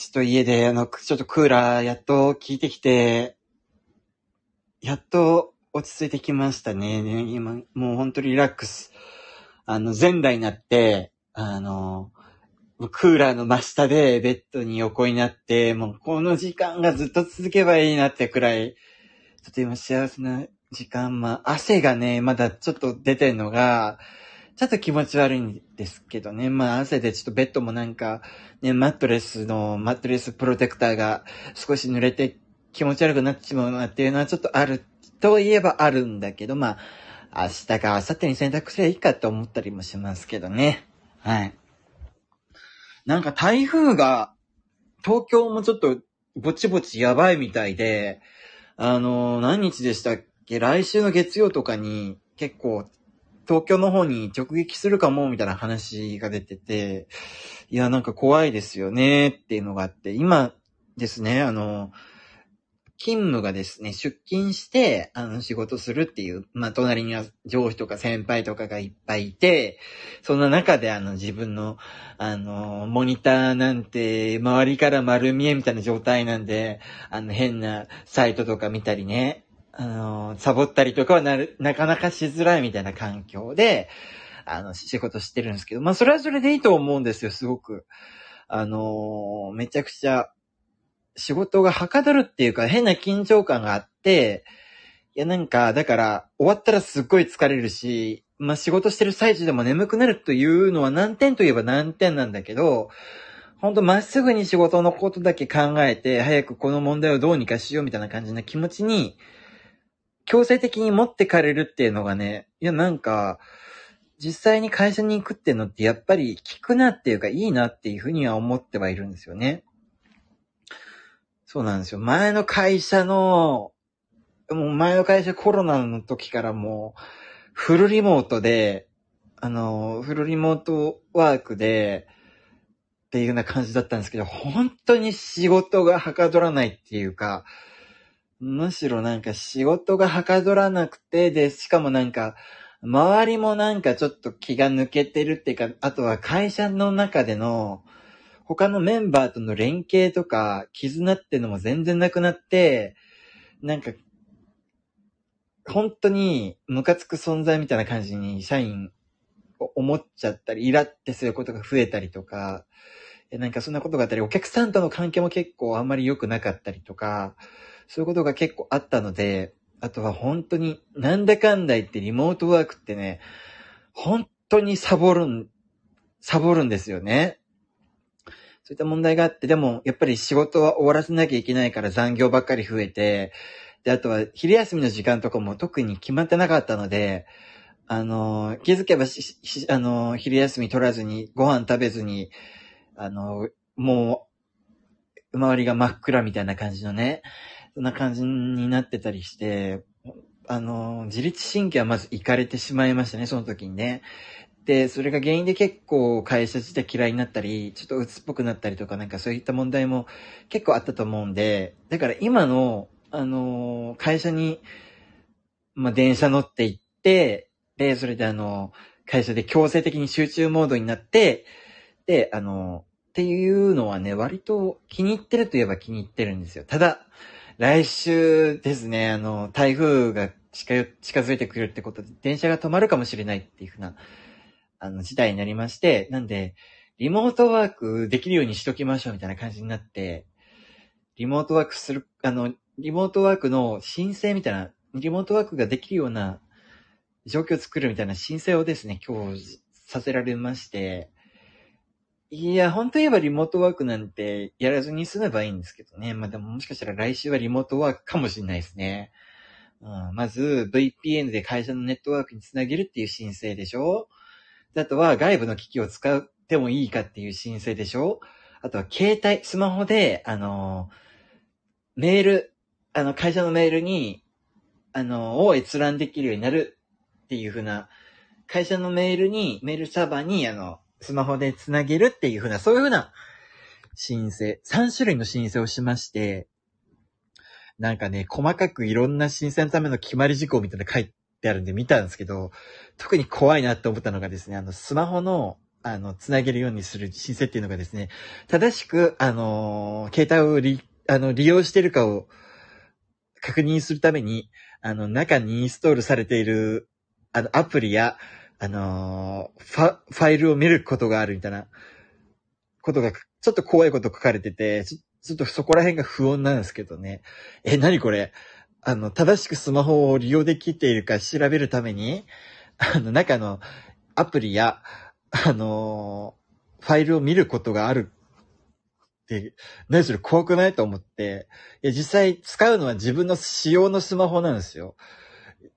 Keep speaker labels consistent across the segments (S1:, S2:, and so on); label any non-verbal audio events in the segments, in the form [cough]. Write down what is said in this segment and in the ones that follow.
S1: ちょっと家で、あの、ちょっとクーラーやっと効いてきて、やっと落ち着いてきましたね。ね今、もう本当にリラックス。あの、前代になって、あの、クーラーの真下でベッドに横になって、もうこの時間がずっと続けばいいなってくらい、ちょっと今幸せな時間、まあ、汗がね、まだちょっと出てるのが、ちょっと気持ち悪いんですけどね。まあ、汗でちょっとベッドもなんか、ね、マットレスの、マットレスプロテクターが少し濡れて気持ち悪くなってしまうなっていうのはちょっとある、といえばあるんだけど、まあ、明日か明後日に洗濯すればいいかと思ったりもしますけどね。はい。なんか台風が、東京もちょっとぼちぼちやばいみたいで、あの、何日でしたっけ？来週の月曜とかに結構東京の方に直撃するかもみたいな話が出てて、いや、なんか怖いですよねっていうのがあって、今ですね、あの、勤務がですね、出勤して、あの、仕事するっていう、まあ、隣には上司とか先輩とかがいっぱいいて、その中であの、自分の、あの、モニターなんて、周りから丸見えみたいな状態なんで、あの、変なサイトとか見たりね、あの、サボったりとかはなる、なかなかしづらいみたいな環境で、あの、仕事してるんですけど、まあ、それはそれでいいと思うんですよ、すごく。あの、めちゃくちゃ、仕事がはかどるっていうか変な緊張感があって、いやなんか、だから終わったらすっごい疲れるし、まあ、仕事してる最中でも眠くなるというのは難点といえば難点なんだけど、ほんとまっすぐに仕事のことだけ考えて、早くこの問題をどうにかしようみたいな感じな気持ちに、強制的に持ってかれるっていうのがね、いやなんか、実際に会社に行くっていうのってやっぱり効くなっていうかいいなっていうふうには思ってはいるんですよね。そうなんですよ。前の会社の、もう前の会社コロナの時からもう、フルリモートで、あの、フルリモートワークで、っていうような感じだったんですけど、本当に仕事がはかどらないっていうか、むしろなんか仕事がはかどらなくて、で、しかもなんか、周りもなんかちょっと気が抜けてるっていうか、あとは会社の中での、他のメンバーとの連携とか、絆っていうのも全然なくなって、なんか、本当にムカつく存在みたいな感じに社員思っちゃったり、イラってすることが増えたりとか、なんかそんなことがあったり、お客さんとの関係も結構あんまり良くなかったりとか、そういうことが結構あったので、あとは本当に、なんだかんだ言ってリモートワークってね、本当にサボるん、サボるんですよね。そういった問題があって、でも、やっぱり仕事は終わらせなきゃいけないから残業ばっかり増えて、で、あとは、昼休みの時間とかも特に決まってなかったので、あの、気づけばあの、昼休み取らずに、ご飯食べずに、あの、もう、周りが真っ暗みたいな感じのね、そんな感じになってたりして、あの、自律神経はまず行かれてしまいましたね、その時にね。で、それが原因で結構会社自体嫌いになったり、ちょっと鬱っぽくなったりとかなんかそういった問題も結構あったと思うんで、だから今の、あの、会社に、まあ、電車乗って行って、で、それであの、会社で強制的に集中モードになって、で、あの、っていうのはね、割と気に入ってるといえば気に入ってるんですよ。ただ、来週ですね、あの、台風が近近づいてくるってことで、電車が止まるかもしれないっていうふうなあの、事態になりまして、なんで、リモートワークできるようにしときましょうみたいな感じになって、リモートワークする、あの、リモートワークの申請みたいな、リモートワークができるような状況を作るみたいな申請をですね、今日させられまして、いや、本当言えばリモートワークなんてやらずに済めばいいんですけどね。まあでももしかしたら来週はリモートワークかもしれないですね。うん、まず VPN で会社のネットワークにつなげるっていう申請でしょあとは外部の機器を使ってもいいかっていう申請でしょあとは携帯、スマホで、あの、メール、あの、会社のメールに、あの、を閲覧できるようになるっていうふうな、会社のメールに、メールサーバーに、あの、スマホでつなげるっていうふうな、そういうふうな申請、3種類の申請をしまして、なんかね、細かくいろんな申請のための決まり事項みたいな書いてあるんで見たんですけど、特に怖いなって思ったのがですね、あの、スマホの、あの、つなげるようにする申請っていうのがですね、正しく、あの、携帯を利、あの、利用してるかを確認するために、あの、中にインストールされている、あの、アプリや、あのー、ファ、ファイルを見ることがあるみたいな、ことが、ちょっと怖いこと書かれてて、ちょっとそこら辺が不穏なんですけどね。え、なにこれ？あの、正しくスマホを利用できているか調べるために、あの、中のアプリや、あのー、ファイルを見ることがあるって、何それ怖くない？と思って、いや、実際使うのは自分の使用のスマホなんですよ。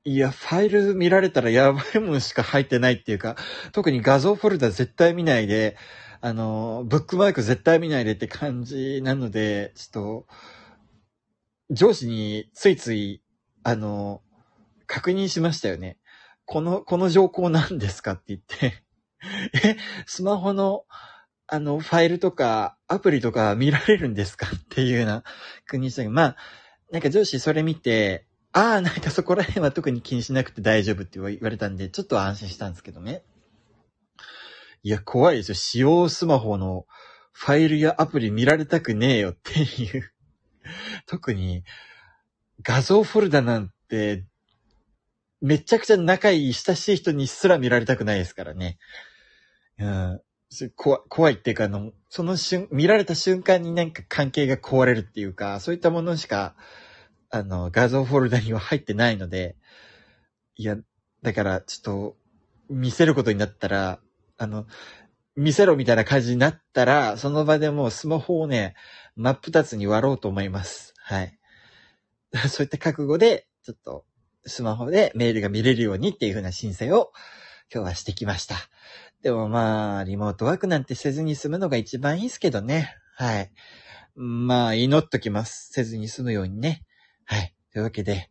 S1: いや、ファイル見られたらやばいものしか入ってないっていうか、特に画像フォルダ絶対見ないで、あの、ブックマーク絶対見ないでって感じなので、ちょっと、上司についつい、あの、確認しましたよね。この、この条項何ですかって言って [laughs] え、スマホの、あの、ファイルとか、アプリとか見られるんですかっていうような国にしたけど、まあ、なんか上司それ見て、ああ、なんかそこら辺は特に気にしなくて大丈夫って言われたんで、ちょっと安心したんですけどね。いや、怖いですよ。使用スマホのファイルやアプリ見られたくねえよっていう [laughs] 特に、画像フォルダなんて、めちゃくちゃ仲いい親しい人にすら見られたくないですからね。うん。怖怖いっていうか、あの、その瞬、見られた瞬間になんか関係が壊れるっていうか、そういったものしか、あの、画像フォルダには入ってないので、いや、だから、ちょっと、見せることになったら、あの、見せろみたいな感じになったら、その場でもうスマホをね、真っ二つに割ろうと思います。はい。[laughs] そういった覚悟で、ちょっと、スマホでメールが見れるようにっていう風な申請を今日はしてきました。でもまあ、リモートワークなんてせずに済むのが一番いいですけどね。はい。まあ、祈っときます。せずに済むようにね。はい。というわけで、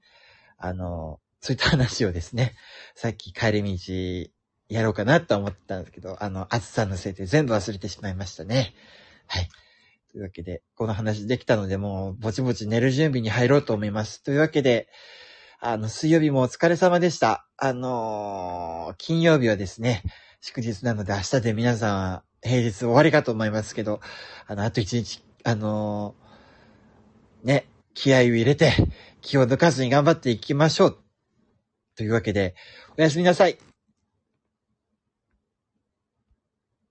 S1: あの、そういった話をですね、さっき帰り道やろうかなと思ったんですけど、あの、暑さのせいで全部忘れてしまいましたね。はい。というわけで、この話できたので、もう、ぼちぼち寝る準備に入ろうと思います。というわけで、あの、水曜日もお疲れ様でした。あのー、金曜日はですね、祝日なので明日で皆さんは平日終わりかと思いますけど、あの、あと一日、あのー、ね、気合を入れて、気を抜かずに頑張っていきましょう。というわけで、おやすみなさい。